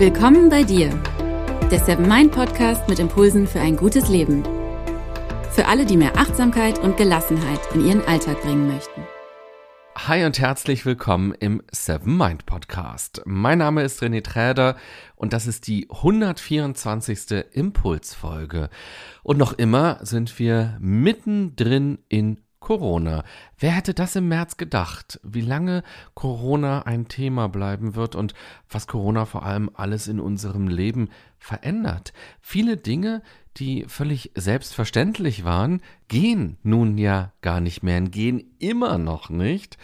Willkommen bei dir, der Seven Mind Podcast mit Impulsen für ein gutes Leben. Für alle, die mehr Achtsamkeit und Gelassenheit in ihren Alltag bringen möchten. Hi und herzlich willkommen im Seven Mind Podcast. Mein Name ist René Träder und das ist die 124. Impulsfolge. Und noch immer sind wir mittendrin in Corona. Wer hätte das im März gedacht? Wie lange Corona ein Thema bleiben wird und was Corona vor allem alles in unserem Leben verändert. Viele Dinge, die völlig selbstverständlich waren, gehen nun ja gar nicht mehr, gehen immer noch nicht.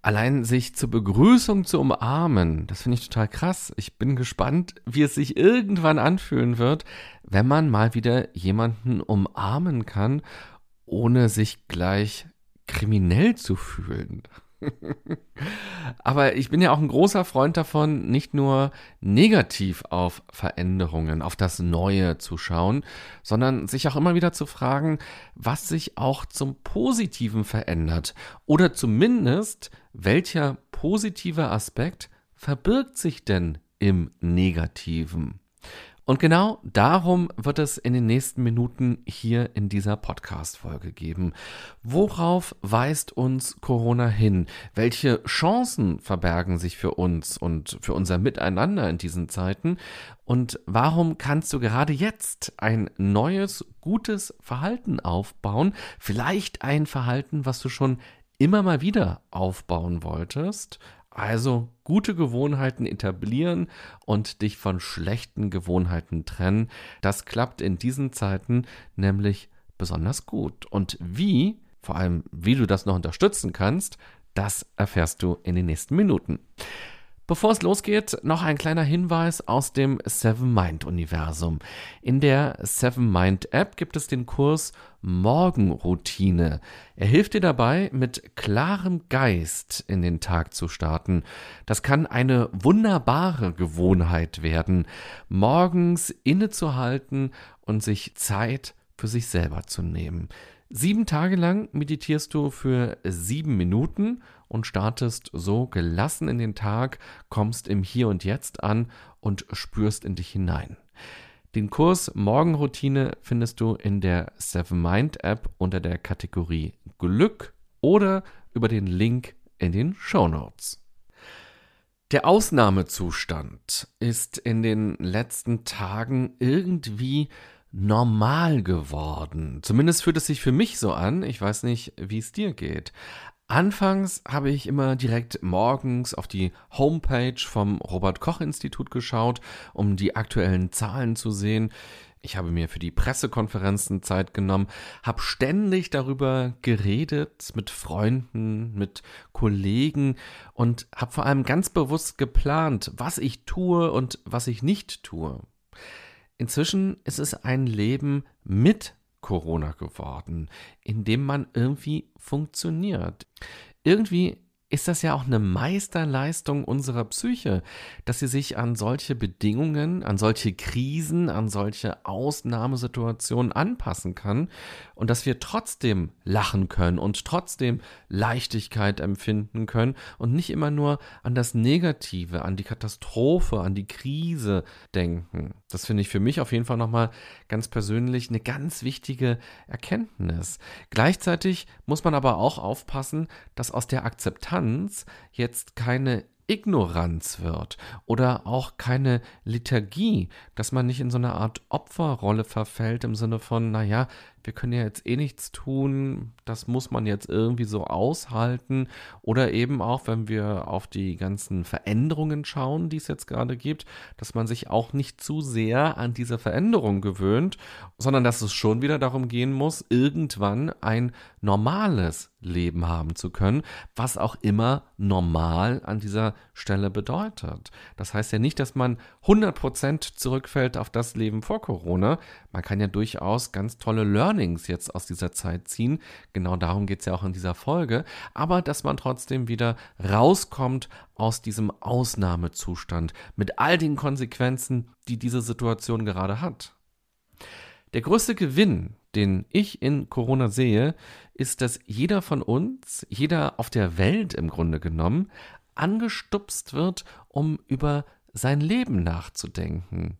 Allein sich zur Begrüßung zu umarmen, das finde ich total krass. Ich bin gespannt, wie es sich irgendwann anfühlen wird, wenn man mal wieder jemanden umarmen kann ohne sich gleich kriminell zu fühlen. Aber ich bin ja auch ein großer Freund davon, nicht nur negativ auf Veränderungen, auf das Neue zu schauen, sondern sich auch immer wieder zu fragen, was sich auch zum Positiven verändert oder zumindest welcher positive Aspekt verbirgt sich denn im Negativen. Und genau darum wird es in den nächsten Minuten hier in dieser Podcast-Folge geben. Worauf weist uns Corona hin? Welche Chancen verbergen sich für uns und für unser Miteinander in diesen Zeiten? Und warum kannst du gerade jetzt ein neues, gutes Verhalten aufbauen? Vielleicht ein Verhalten, was du schon immer mal wieder aufbauen wolltest, also gute Gewohnheiten etablieren und dich von schlechten Gewohnheiten trennen. Das klappt in diesen Zeiten nämlich besonders gut. Und wie, vor allem wie du das noch unterstützen kannst, das erfährst du in den nächsten Minuten. Bevor es losgeht, noch ein kleiner Hinweis aus dem Seven Mind Universum. In der Seven Mind App gibt es den Kurs Morgenroutine. Er hilft dir dabei, mit klarem Geist in den Tag zu starten. Das kann eine wunderbare Gewohnheit werden, morgens innezuhalten und sich Zeit für sich selber zu nehmen. Sieben Tage lang meditierst du für sieben Minuten und startest so gelassen in den Tag, kommst im Hier und Jetzt an und spürst in dich hinein. Den Kurs Morgenroutine findest du in der Seven Mind App unter der Kategorie Glück oder über den Link in den Show Notes. Der Ausnahmezustand ist in den letzten Tagen irgendwie normal geworden. Zumindest fühlt es sich für mich so an. Ich weiß nicht, wie es dir geht. Anfangs habe ich immer direkt morgens auf die Homepage vom Robert Koch Institut geschaut, um die aktuellen Zahlen zu sehen. Ich habe mir für die Pressekonferenzen Zeit genommen, habe ständig darüber geredet mit Freunden, mit Kollegen und habe vor allem ganz bewusst geplant, was ich tue und was ich nicht tue. Inzwischen ist es ein Leben mit Corona geworden, in dem man irgendwie funktioniert. Irgendwie ist das ja auch eine Meisterleistung unserer Psyche, dass sie sich an solche Bedingungen, an solche Krisen, an solche Ausnahmesituationen anpassen kann und dass wir trotzdem lachen können und trotzdem Leichtigkeit empfinden können und nicht immer nur an das Negative, an die Katastrophe, an die Krise denken. Das finde ich für mich auf jeden Fall nochmal ganz persönlich eine ganz wichtige Erkenntnis. Gleichzeitig muss man aber auch aufpassen, dass aus der Akzeptanz Akzeptanz jetzt keine Ignoranz wird oder auch keine Liturgie, dass man nicht in so eine Art Opferrolle verfällt im Sinne von, naja, wir können ja jetzt eh nichts tun, das muss man jetzt irgendwie so aushalten. Oder eben auch, wenn wir auf die ganzen Veränderungen schauen, die es jetzt gerade gibt, dass man sich auch nicht zu sehr an diese Veränderung gewöhnt, sondern dass es schon wieder darum gehen muss, irgendwann ein normales Leben haben zu können, was auch immer normal an dieser Stelle bedeutet. Das heißt ja nicht, dass man 100% zurückfällt auf das Leben vor Corona. Man kann ja durchaus ganz tolle Learning Learnings jetzt aus dieser Zeit ziehen. Genau darum geht es ja auch in dieser Folge. Aber dass man trotzdem wieder rauskommt aus diesem Ausnahmezustand mit all den Konsequenzen, die diese Situation gerade hat. Der größte Gewinn, den ich in Corona sehe, ist, dass jeder von uns, jeder auf der Welt im Grunde genommen, angestupst wird, um über sein Leben nachzudenken.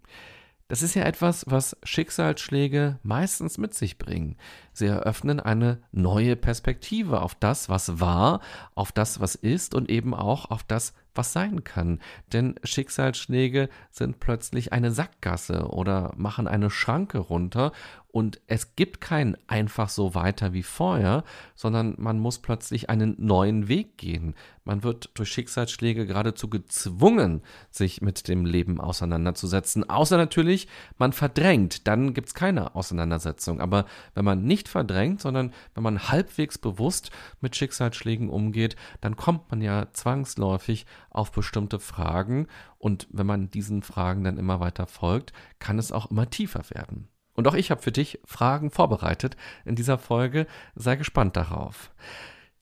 Das ist ja etwas, was Schicksalsschläge meistens mit sich bringen. Sie eröffnen eine neue Perspektive auf das, was war, auf das, was ist und eben auch auf das, was sein kann. Denn Schicksalsschläge sind plötzlich eine Sackgasse oder machen eine Schranke runter und es gibt kein einfach so weiter wie vorher, sondern man muss plötzlich einen neuen Weg gehen. Man wird durch Schicksalsschläge geradezu gezwungen, sich mit dem Leben auseinanderzusetzen. Außer natürlich, man verdrängt, dann gibt es keine Auseinandersetzung. Aber wenn man nicht verdrängt, sondern wenn man halbwegs bewusst mit Schicksalsschlägen umgeht, dann kommt man ja zwangsläufig auf bestimmte Fragen und wenn man diesen Fragen dann immer weiter folgt, kann es auch immer tiefer werden. Und auch ich habe für dich Fragen vorbereitet in dieser Folge. Sei gespannt darauf.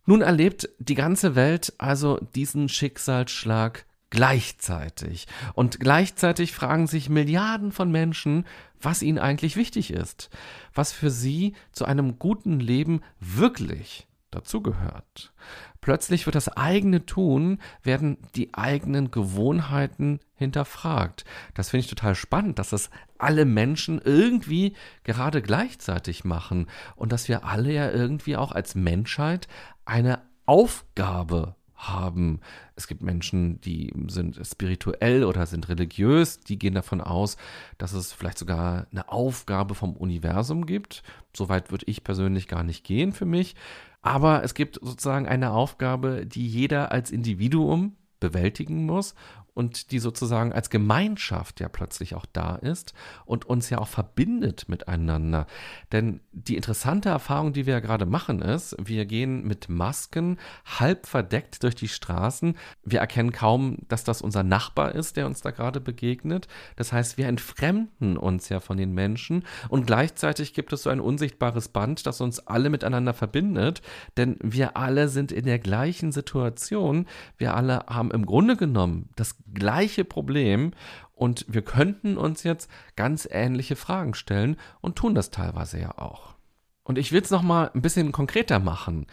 Nun erlebt die ganze Welt also diesen Schicksalsschlag gleichzeitig. Und gleichzeitig fragen sich Milliarden von Menschen, was ihnen eigentlich wichtig ist, was für sie zu einem guten Leben wirklich dazugehört. Plötzlich wird das eigene Tun, werden die eigenen Gewohnheiten hinterfragt. Das finde ich total spannend, dass das alle Menschen irgendwie gerade gleichzeitig machen und dass wir alle ja irgendwie auch als Menschheit eine Aufgabe haben. Es gibt Menschen, die sind spirituell oder sind religiös, die gehen davon aus, dass es vielleicht sogar eine Aufgabe vom Universum gibt. Soweit würde ich persönlich gar nicht gehen für mich. Aber es gibt sozusagen eine Aufgabe, die jeder als Individuum bewältigen muss und die sozusagen als Gemeinschaft ja plötzlich auch da ist und uns ja auch verbindet miteinander. Denn die interessante Erfahrung, die wir ja gerade machen, ist, wir gehen mit Masken halb verdeckt durch die Straßen. Wir erkennen kaum, dass das unser Nachbar ist, der uns da gerade begegnet. Das heißt, wir entfremden uns ja von den Menschen und gleichzeitig gibt es so ein unsichtbares Band, das uns alle miteinander verbindet, denn wir alle sind in der gleichen Situation. Wir alle haben im Grunde genommen das gleiche Problem und wir könnten uns jetzt ganz ähnliche Fragen stellen und tun das teilweise ja auch. Und ich will es nochmal ein bisschen konkreter machen.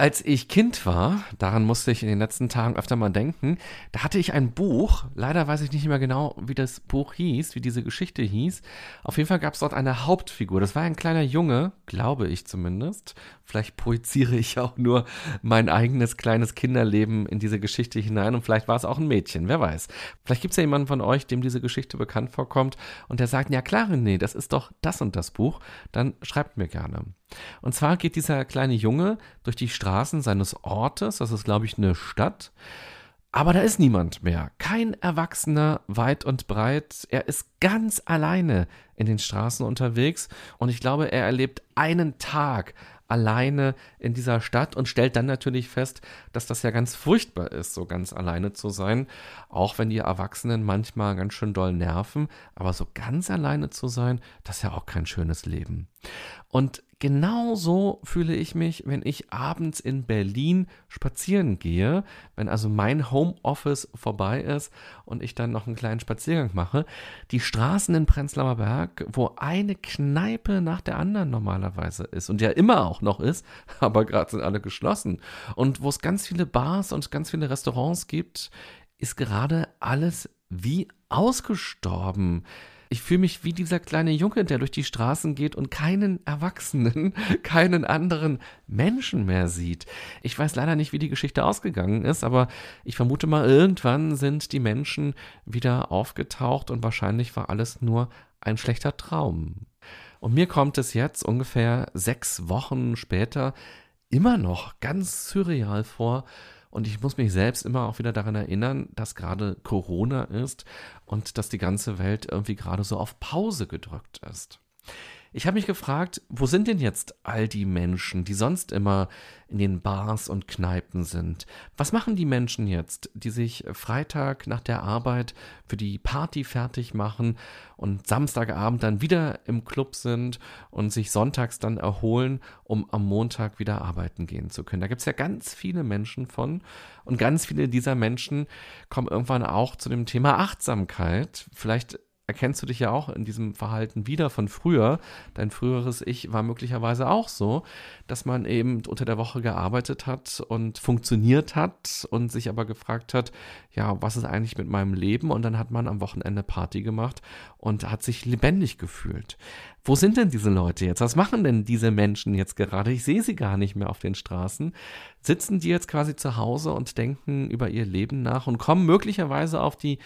Als ich Kind war, daran musste ich in den letzten Tagen öfter mal denken, da hatte ich ein Buch, leider weiß ich nicht mehr genau, wie das Buch hieß, wie diese Geschichte hieß. Auf jeden Fall gab es dort eine Hauptfigur. Das war ein kleiner Junge, glaube ich zumindest. Vielleicht projiziere ich auch nur mein eigenes kleines Kinderleben in diese Geschichte hinein und vielleicht war es auch ein Mädchen, wer weiß. Vielleicht gibt es ja jemanden von euch, dem diese Geschichte bekannt vorkommt und der sagt, ja klar, nee, das ist doch das und das Buch. Dann schreibt mir gerne. Und zwar geht dieser kleine Junge durch die Straßen seines Ortes, das ist glaube ich eine Stadt, aber da ist niemand mehr. Kein Erwachsener weit und breit. Er ist ganz alleine in den Straßen unterwegs und ich glaube, er erlebt einen Tag alleine in dieser Stadt und stellt dann natürlich fest, dass das ja ganz furchtbar ist, so ganz alleine zu sein, auch wenn die Erwachsenen manchmal ganz schön doll nerven, aber so ganz alleine zu sein, das ist ja auch kein schönes Leben. Und genauso fühle ich mich, wenn ich abends in Berlin spazieren gehe, wenn also mein Homeoffice vorbei ist und ich dann noch einen kleinen Spaziergang mache. Die Straßen in Prenzlauer Berg, wo eine Kneipe nach der anderen normalerweise ist und ja immer auch noch ist, aber gerade sind alle geschlossen. Und wo es ganz viele Bars und ganz viele Restaurants gibt, ist gerade alles wie ausgestorben. Ich fühle mich wie dieser kleine Junge, der durch die Straßen geht und keinen Erwachsenen, keinen anderen Menschen mehr sieht. Ich weiß leider nicht, wie die Geschichte ausgegangen ist, aber ich vermute mal, irgendwann sind die Menschen wieder aufgetaucht und wahrscheinlich war alles nur ein schlechter Traum. Und mir kommt es jetzt ungefähr sechs Wochen später immer noch ganz surreal vor, und ich muss mich selbst immer auch wieder daran erinnern, dass gerade Corona ist und dass die ganze Welt irgendwie gerade so auf Pause gedrückt ist. Ich habe mich gefragt, wo sind denn jetzt all die Menschen, die sonst immer in den Bars und Kneipen sind? Was machen die Menschen jetzt, die sich Freitag nach der Arbeit für die Party fertig machen und Samstagabend dann wieder im Club sind und sich sonntags dann erholen, um am Montag wieder arbeiten gehen zu können? Da gibt es ja ganz viele Menschen von und ganz viele dieser Menschen kommen irgendwann auch zu dem Thema Achtsamkeit. Vielleicht erkennst du dich ja auch in diesem Verhalten wieder von früher. Dein früheres Ich war möglicherweise auch so, dass man eben unter der Woche gearbeitet hat und funktioniert hat und sich aber gefragt hat, ja, was ist eigentlich mit meinem Leben? Und dann hat man am Wochenende Party gemacht und hat sich lebendig gefühlt. Wo sind denn diese Leute jetzt? Was machen denn diese Menschen jetzt gerade? Ich sehe sie gar nicht mehr auf den Straßen. Sitzen die jetzt quasi zu Hause und denken über ihr Leben nach und kommen möglicherweise auf die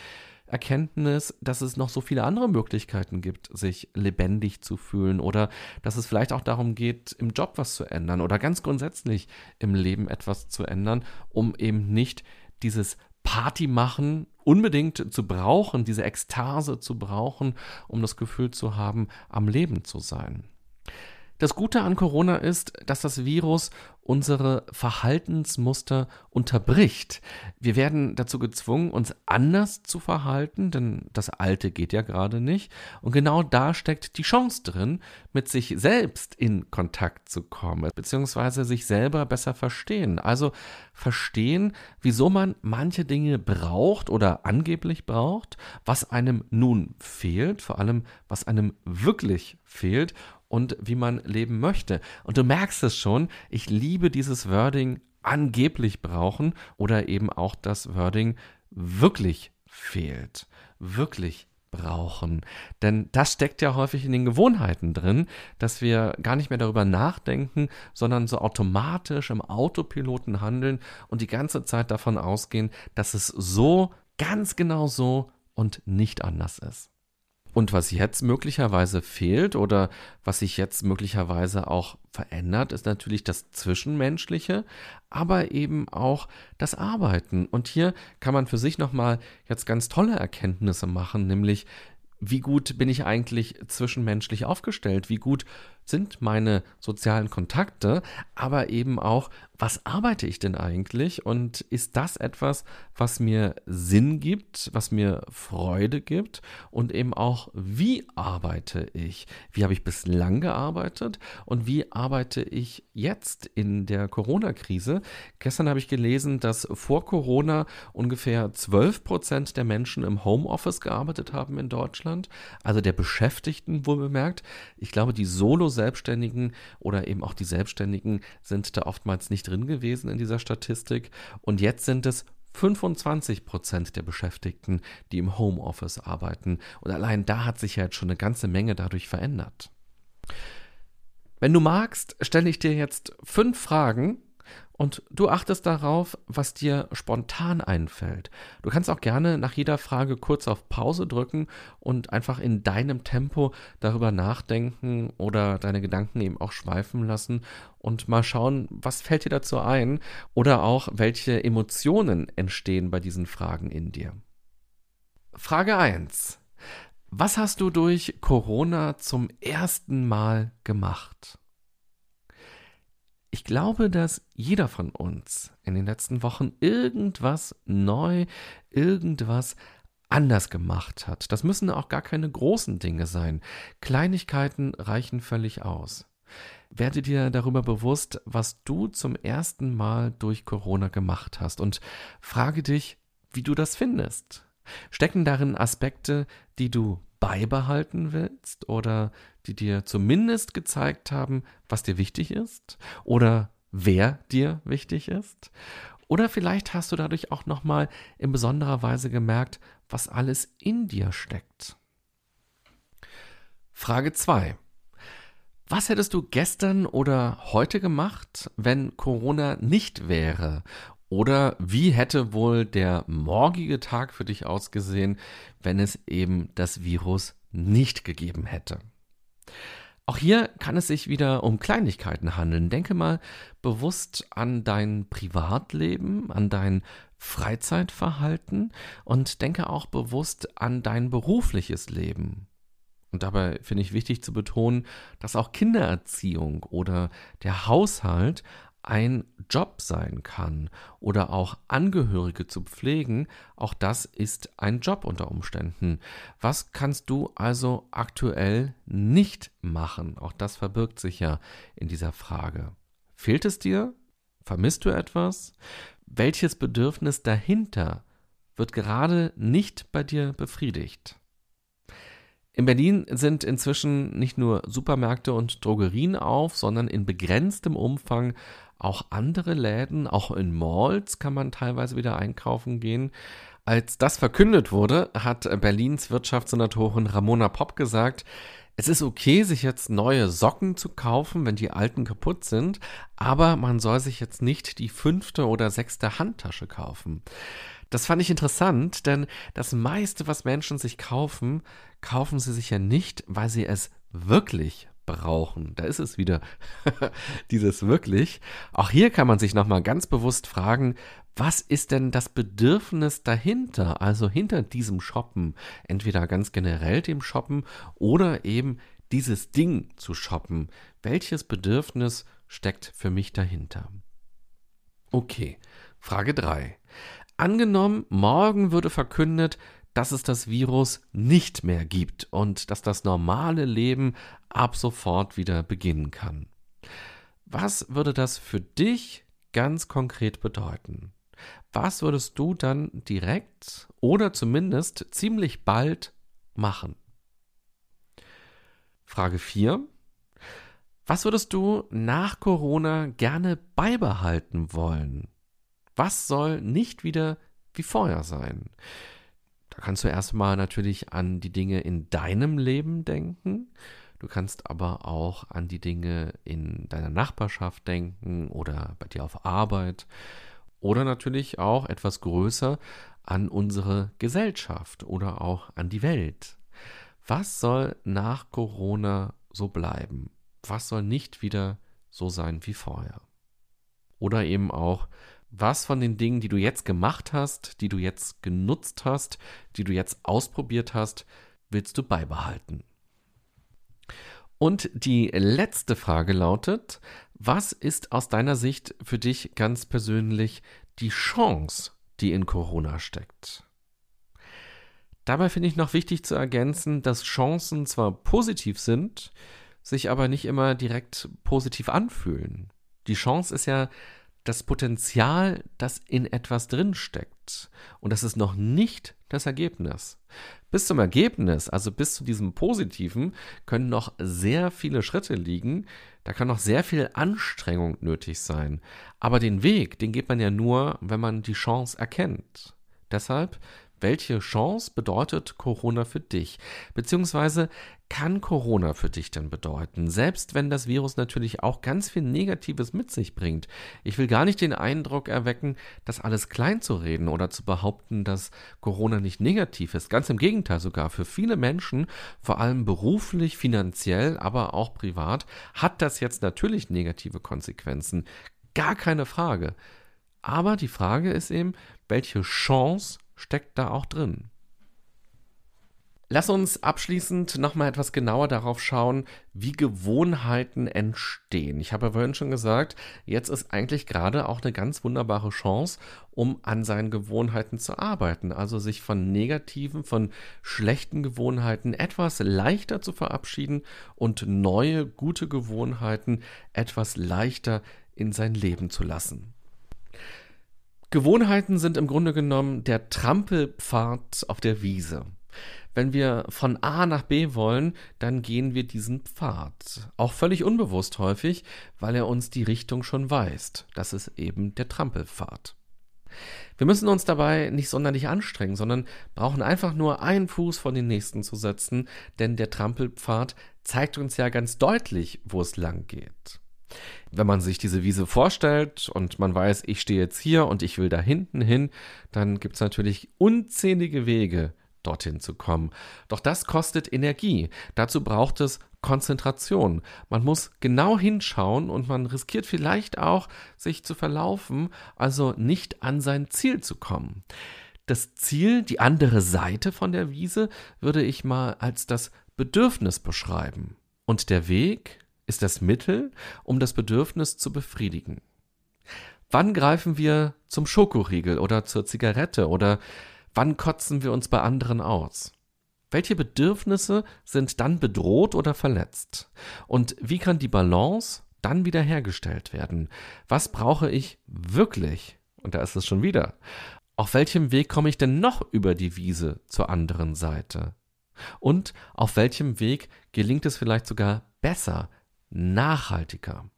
Erkenntnis, dass es noch so viele andere Möglichkeiten gibt, sich lebendig zu fühlen oder dass es vielleicht auch darum geht, im Job was zu ändern oder ganz grundsätzlich im Leben etwas zu ändern, um eben nicht dieses Party machen unbedingt zu brauchen, diese Ekstase zu brauchen, um das Gefühl zu haben, am Leben zu sein. Das Gute an Corona ist, dass das Virus unsere Verhaltensmuster unterbricht. Wir werden dazu gezwungen, uns anders zu verhalten, denn das Alte geht ja gerade nicht. Und genau da steckt die Chance drin, mit sich selbst in Kontakt zu kommen, beziehungsweise sich selber besser verstehen. Also verstehen, wieso man manche Dinge braucht oder angeblich braucht, was einem nun fehlt, vor allem was einem wirklich fehlt und wie man leben möchte. Und du merkst es schon, ich liebe dieses Wording angeblich brauchen oder eben auch das Wording wirklich fehlt. Wirklich brauchen. Denn das steckt ja häufig in den Gewohnheiten drin, dass wir gar nicht mehr darüber nachdenken, sondern so automatisch im Autopiloten handeln und die ganze Zeit davon ausgehen, dass es so, ganz genau so und nicht anders ist. Und was jetzt möglicherweise fehlt oder was sich jetzt möglicherweise auch verändert, ist natürlich das Zwischenmenschliche, aber eben auch das Arbeiten. Und hier kann man für sich nochmal jetzt ganz tolle Erkenntnisse machen, nämlich wie gut bin ich eigentlich zwischenmenschlich aufgestellt, wie gut sind meine sozialen Kontakte, aber eben auch, was arbeite ich denn eigentlich und ist das etwas, was mir Sinn gibt, was mir Freude gibt und eben auch, wie arbeite ich? Wie habe ich bislang gearbeitet und wie arbeite ich jetzt in der Corona-Krise? Gestern habe ich gelesen, dass vor Corona ungefähr 12 Prozent der Menschen im Homeoffice gearbeitet haben in Deutschland, also der Beschäftigten wohl bemerkt. Ich glaube, die Solo Selbstständigen oder eben auch die Selbstständigen sind da oftmals nicht drin gewesen in dieser Statistik. Und jetzt sind es 25 Prozent der Beschäftigten, die im Homeoffice arbeiten. Und allein da hat sich ja jetzt schon eine ganze Menge dadurch verändert. Wenn du magst, stelle ich dir jetzt fünf Fragen, und du achtest darauf, was dir spontan einfällt. Du kannst auch gerne nach jeder Frage kurz auf Pause drücken und einfach in deinem Tempo darüber nachdenken oder deine Gedanken eben auch schweifen lassen und mal schauen, was fällt dir dazu ein oder auch welche Emotionen entstehen bei diesen Fragen in dir. Frage 1. Was hast du durch Corona zum ersten Mal gemacht? Ich glaube, dass jeder von uns in den letzten Wochen irgendwas neu, irgendwas anders gemacht hat. Das müssen auch gar keine großen Dinge sein. Kleinigkeiten reichen völlig aus. Werde dir darüber bewusst, was du zum ersten Mal durch Corona gemacht hast und frage dich, wie du das findest. Stecken darin Aspekte, die du beibehalten willst oder die dir zumindest gezeigt haben, was dir wichtig ist oder wer dir wichtig ist? Oder vielleicht hast du dadurch auch nochmal in besonderer Weise gemerkt, was alles in dir steckt. Frage 2. Was hättest du gestern oder heute gemacht, wenn Corona nicht wäre oder wie hätte wohl der morgige Tag für dich ausgesehen, wenn es eben das Virus nicht gegeben hätte? Auch hier kann es sich wieder um Kleinigkeiten handeln. Denke mal bewusst an dein Privatleben, an dein Freizeitverhalten und denke auch bewusst an dein berufliches Leben. Und dabei finde ich wichtig zu betonen, dass auch Kindererziehung oder der Haushalt ein Job sein kann oder auch Angehörige zu pflegen, auch das ist ein Job unter Umständen. Was kannst du also aktuell nicht machen? Auch das verbirgt sich ja in dieser Frage. Fehlt es dir? Vermisst du etwas? Welches Bedürfnis dahinter wird gerade nicht bei dir befriedigt? In Berlin sind inzwischen nicht nur Supermärkte und Drogerien auf, sondern in begrenztem Umfang auch andere Läden, auch in Malls kann man teilweise wieder einkaufen gehen. Als das verkündet wurde, hat Berlins Wirtschaftssenatorin Ramona Popp gesagt, es ist okay, sich jetzt neue Socken zu kaufen, wenn die alten kaputt sind, aber man soll sich jetzt nicht die fünfte oder sechste Handtasche kaufen. Das fand ich interessant, denn das meiste, was Menschen sich kaufen, kaufen sie sich ja nicht, weil sie es wirklich brauchen. Da ist es wieder, dieses wirklich. Auch hier kann man sich nochmal ganz bewusst fragen, was ist denn das Bedürfnis dahinter? Also hinter diesem Shoppen. Entweder ganz generell dem Shoppen oder eben dieses Ding zu shoppen. Welches Bedürfnis steckt für mich dahinter? Okay, Frage 3. Angenommen, morgen würde verkündet, dass es das Virus nicht mehr gibt und dass das normale Leben ab sofort wieder beginnen kann. Was würde das für dich ganz konkret bedeuten? Was würdest du dann direkt oder zumindest ziemlich bald machen? Frage 4. Was würdest du nach Corona gerne beibehalten wollen? Was soll nicht wieder wie vorher sein? Da kannst du erstmal natürlich an die Dinge in deinem Leben denken. Du kannst aber auch an die Dinge in deiner Nachbarschaft denken oder bei dir auf Arbeit. Oder natürlich auch etwas größer an unsere Gesellschaft oder auch an die Welt. Was soll nach Corona so bleiben? Was soll nicht wieder so sein wie vorher? Oder eben auch, was von den Dingen, die du jetzt gemacht hast, die du jetzt genutzt hast, die du jetzt ausprobiert hast, willst du beibehalten? Und die letzte Frage lautet, was ist aus deiner Sicht für dich ganz persönlich die Chance, die in Corona steckt? Dabei finde ich noch wichtig zu ergänzen, dass Chancen zwar positiv sind, sich aber nicht immer direkt positiv anfühlen. Die Chance ist ja das Potenzial, das in etwas drinsteckt. Und das ist noch nicht das Ergebnis. Bis zum Ergebnis, also bis zu diesem Positiven, können noch sehr viele Schritte liegen. Da kann noch sehr viel Anstrengung nötig sein. Aber den Weg, den geht man ja nur, wenn man die Chance erkennt. Deshalb welche Chance bedeutet Corona für dich? Beziehungsweise kann Corona für dich denn bedeuten? Selbst wenn das Virus natürlich auch ganz viel Negatives mit sich bringt. Ich will gar nicht den Eindruck erwecken, das alles klein zu reden oder zu behaupten, dass Corona nicht negativ ist. Ganz im Gegenteil sogar. Für viele Menschen, vor allem beruflich, finanziell, aber auch privat, hat das jetzt natürlich negative Konsequenzen. Gar keine Frage. Aber die Frage ist eben, welche Chance steckt da auch drin. Lass uns abschließend nochmal etwas genauer darauf schauen, wie Gewohnheiten entstehen. Ich habe ja vorhin schon gesagt, jetzt ist eigentlich gerade auch eine ganz wunderbare Chance, um an seinen Gewohnheiten zu arbeiten. Also sich von negativen, von schlechten Gewohnheiten etwas leichter zu verabschieden und neue, gute Gewohnheiten etwas leichter in sein Leben zu lassen. Gewohnheiten sind im Grunde genommen der Trampelpfad auf der Wiese. Wenn wir von A nach B wollen, dann gehen wir diesen Pfad. Auch völlig unbewusst häufig, weil er uns die Richtung schon weist. Das ist eben der Trampelpfad. Wir müssen uns dabei nicht sonderlich anstrengen, sondern brauchen einfach nur einen Fuß vor den nächsten zu setzen, denn der Trampelpfad zeigt uns ja ganz deutlich, wo es lang geht. Wenn man sich diese Wiese vorstellt und man weiß, ich stehe jetzt hier und ich will da hinten hin, dann gibt es natürlich unzählige Wege, dorthin zu kommen. Doch das kostet Energie. Dazu braucht es Konzentration. Man muss genau hinschauen und man riskiert vielleicht auch, sich zu verlaufen, also nicht an sein Ziel zu kommen. Das Ziel, die andere Seite von der Wiese, würde ich mal als das Bedürfnis beschreiben. Und der Weg, ist das Mittel, um das Bedürfnis zu befriedigen. Wann greifen wir zum Schokoriegel oder zur Zigarette oder wann kotzen wir uns bei anderen aus? Welche Bedürfnisse sind dann bedroht oder verletzt? Und wie kann die Balance dann wiederhergestellt werden? Was brauche ich wirklich? Und da ist es schon wieder. Auf welchem Weg komme ich denn noch über die Wiese zur anderen Seite? Und auf welchem Weg gelingt es vielleicht sogar besser, nachhaltiger?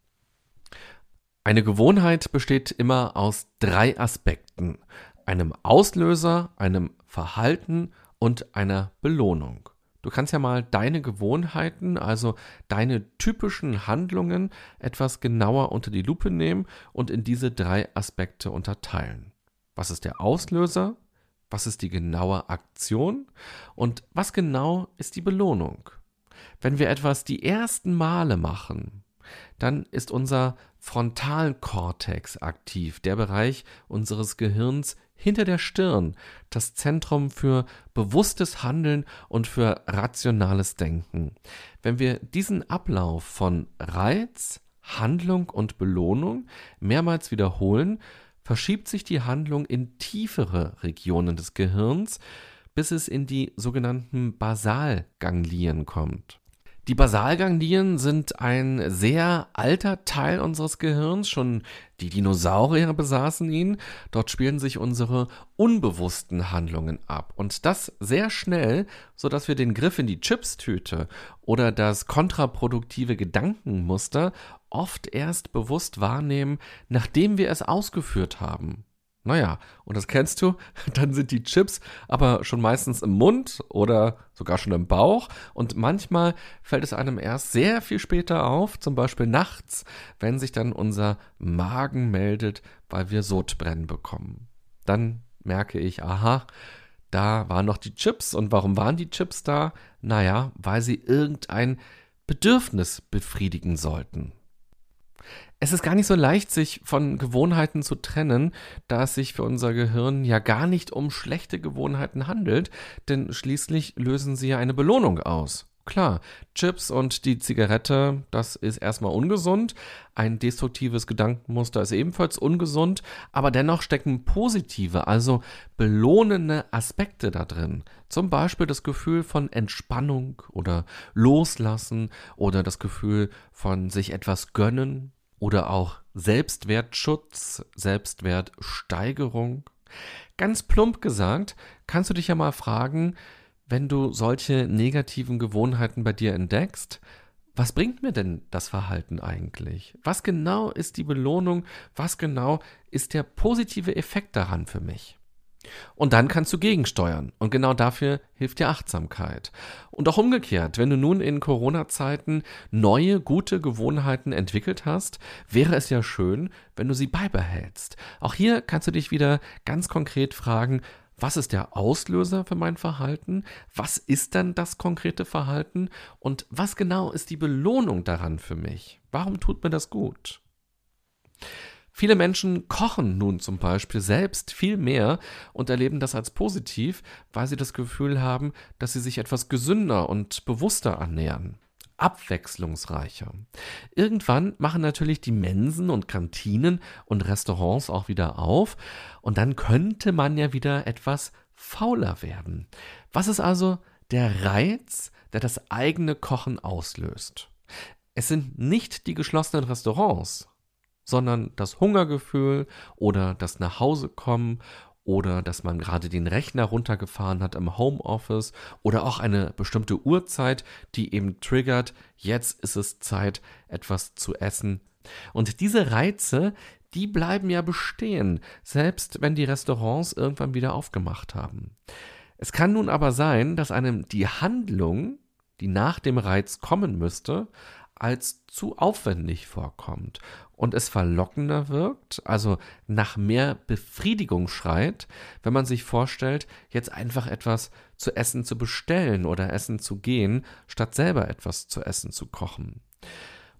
Eine Gewohnheit besteht immer aus drei Aspekten. Einem Auslöser, einem Verhalten und einer Belohnung. Du kannst ja mal deine Gewohnheiten, also deine typischen Handlungen, etwas genauer unter die Lupe nehmen und in diese drei Aspekte unterteilen. Was ist der Auslöser? Was ist die genaue Aktion? Und was genau ist die Belohnung? Wenn wir etwas die ersten Male machen, dann ist unser Frontalkortex aktiv, der Bereich unseres Gehirns, hinter der Stirn das Zentrum für bewusstes Handeln und für rationales Denken. Wenn wir diesen Ablauf von Reiz, Handlung und Belohnung mehrmals wiederholen, verschiebt sich die Handlung in tiefere Regionen des Gehirns, bis es in die sogenannten Basalganglien kommt. Die Basalganglien sind ein sehr alter Teil unseres Gehirns, schon die Dinosaurier besaßen ihn. Dort spielen sich unsere unbewussten Handlungen ab und das sehr schnell, so dass wir den Griff in die Chipstüte oder das kontraproduktive Gedankenmuster oft erst bewusst wahrnehmen, nachdem wir es ausgeführt haben. Naja, und das kennst du, dann sind die Chips aber schon meistens im Mund oder sogar schon im Bauch und manchmal fällt es einem erst sehr viel später auf, zum Beispiel nachts, wenn sich dann unser Magen meldet, weil wir Sodbrennen bekommen. Dann merke ich, aha, da waren noch die Chips und warum waren die Chips da? Naja, weil sie irgendein Bedürfnis befriedigen sollten. Es ist gar nicht so leicht, sich von Gewohnheiten zu trennen, da es sich für unser Gehirn ja gar nicht um schlechte Gewohnheiten handelt, denn schließlich lösen sie ja eine Belohnung aus. Klar, Chips und die Zigarette, das ist erstmal ungesund. Ein destruktives Gedankenmuster ist ebenfalls ungesund, aber dennoch stecken positive, also belohnende Aspekte da drin. Zum Beispiel das Gefühl von Entspannung oder Loslassen oder das Gefühl von sich etwas gönnen, oder auch Selbstwertschutz, Selbstwertsteigerung. Ganz plump gesagt, kannst du dich ja mal fragen, wenn du solche negativen Gewohnheiten bei dir entdeckst, was bringt mir denn das Verhalten eigentlich? Was genau ist die Belohnung? Was genau ist der positive Effekt daran für mich? Und dann kannst du gegensteuern. Und genau dafür hilft dir Achtsamkeit. Und auch umgekehrt, wenn du nun in Corona-Zeiten neue, gute Gewohnheiten entwickelt hast, wäre es ja schön, wenn du sie beibehältst. Auch hier kannst du dich wieder ganz konkret fragen, was ist der Auslöser für mein Verhalten? Was ist dann das konkrete Verhalten? Und was genau ist die Belohnung daran für mich? Warum tut mir das gut? Viele Menschen kochen nun zum Beispiel selbst viel mehr und erleben das als positiv, weil sie das Gefühl haben, dass sie sich etwas gesünder und bewusster ernähren abwechslungsreicher. Irgendwann machen natürlich die Mensen und Kantinen und Restaurants auch wieder auf und dann könnte man ja wieder etwas fauler werden. Was ist also der Reiz, der das eigene Kochen auslöst? Es sind nicht die geschlossenen Restaurants, sondern das Hungergefühl oder das Nachhausekommen oder dass man gerade den Rechner runtergefahren hat im Homeoffice oder auch eine bestimmte Uhrzeit, die eben triggert, jetzt ist es Zeit, etwas zu essen. Und diese Reize, die bleiben ja bestehen, selbst wenn die Restaurants irgendwann wieder aufgemacht haben. Es kann nun aber sein, dass einem die Handlung, die nach dem Reiz kommen müsste, als zu aufwendig vorkommt und es verlockender wirkt, also nach mehr Befriedigung schreit, wenn man sich vorstellt, jetzt einfach etwas zu essen zu bestellen oder essen zu gehen, statt selber etwas zu essen zu kochen.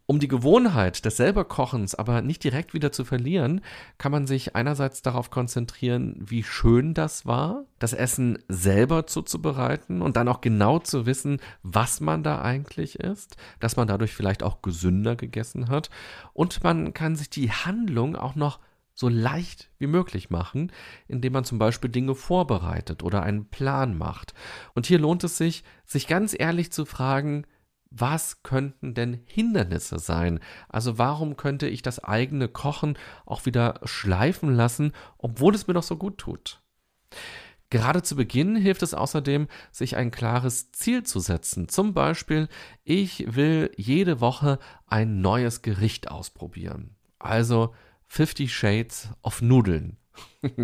Um die Gewohnheit des Selberkochens aber nicht direkt wieder zu verlieren, kann man sich einerseits darauf konzentrieren, wie schön das war, das Essen selber zuzubereiten und dann auch genau zu wissen, was man da eigentlich isst, dass man dadurch vielleicht auch gesünder gegessen hat und man kann sich die Handlung auch noch so leicht wie möglich machen, indem man zum Beispiel Dinge vorbereitet oder einen Plan macht. Und hier lohnt es sich, sich ganz ehrlich zu fragen, was könnten denn Hindernisse sein? Also warum könnte ich das eigene Kochen auch wieder schleifen lassen, obwohl es mir doch so gut tut? Gerade zu Beginn hilft es außerdem, sich ein klares Ziel zu setzen. Zum Beispiel, ich will jede Woche ein neues Gericht ausprobieren. Also 50 Shades of Nudeln.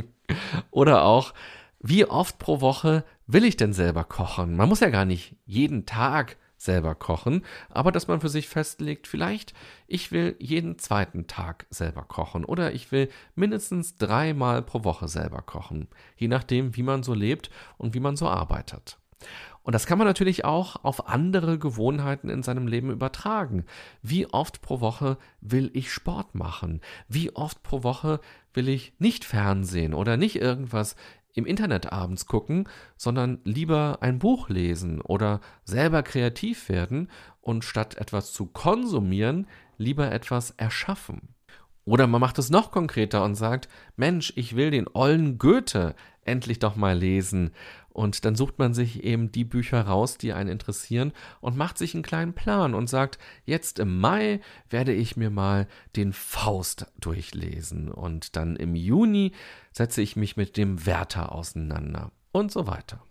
Oder auch, wie oft pro Woche will ich denn selber kochen? Man muss ja gar nicht jeden Tag selber kochen, aber dass man für sich festlegt, vielleicht ich will jeden zweiten Tag selber kochen oder ich will mindestens dreimal pro Woche selber kochen, je nachdem, wie man so lebt und wie man so arbeitet. Und das kann man natürlich auch auf andere Gewohnheiten in seinem Leben übertragen. Wie oft pro Woche will ich Sport machen? Wie oft pro Woche will ich nicht Fernsehen oder nicht irgendwas im Internet abends gucken, sondern lieber ein Buch lesen oder selber kreativ werden und statt etwas zu konsumieren, lieber etwas erschaffen. Oder man macht es noch konkreter und sagt, Mensch, ich will den ollen Goethe endlich doch mal lesen. Und dann sucht man sich eben die Bücher raus, die einen interessieren und macht sich einen kleinen Plan und sagt, jetzt im Mai werde ich mir mal den Faust durchlesen und dann im Juni setze ich mich mit dem Werther auseinander und so weiter.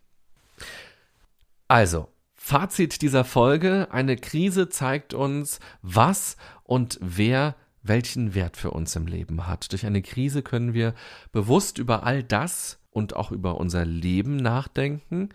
Also, Fazit dieser Folge, eine Krise zeigt uns, was und wer welchen Wert für uns im Leben hat. Durch eine Krise können wir bewusst über all das und auch über unser Leben nachdenken.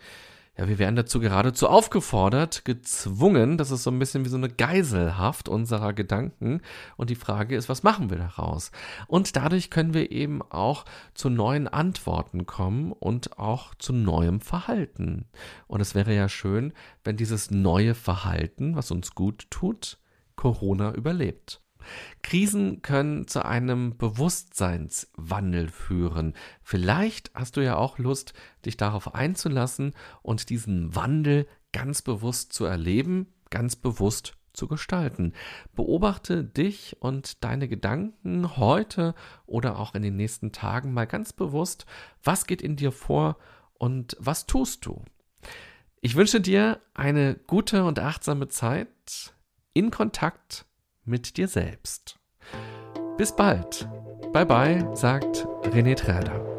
Ja, wir werden dazu geradezu aufgefordert, gezwungen. Das ist so ein bisschen wie so eine Geiselhaft unserer Gedanken. Und die Frage ist, was machen wir daraus? Und dadurch können wir eben auch zu neuen Antworten kommen und auch zu neuem Verhalten. Und es wäre ja schön, wenn dieses neue Verhalten, was uns gut tut, Corona überlebt. Krisen können zu einem Bewusstseinswandel führen. Vielleicht hast du ja auch Lust, dich darauf einzulassen und diesen Wandel ganz bewusst zu erleben, ganz bewusst zu gestalten. Beobachte dich und deine Gedanken heute oder auch in den nächsten Tagen mal ganz bewusst, was geht in dir vor und was tust du. Ich wünsche dir eine gute und achtsame Zeit in Kontakt mit dir selbst. Bis bald. Bye bye, sagt René Träder.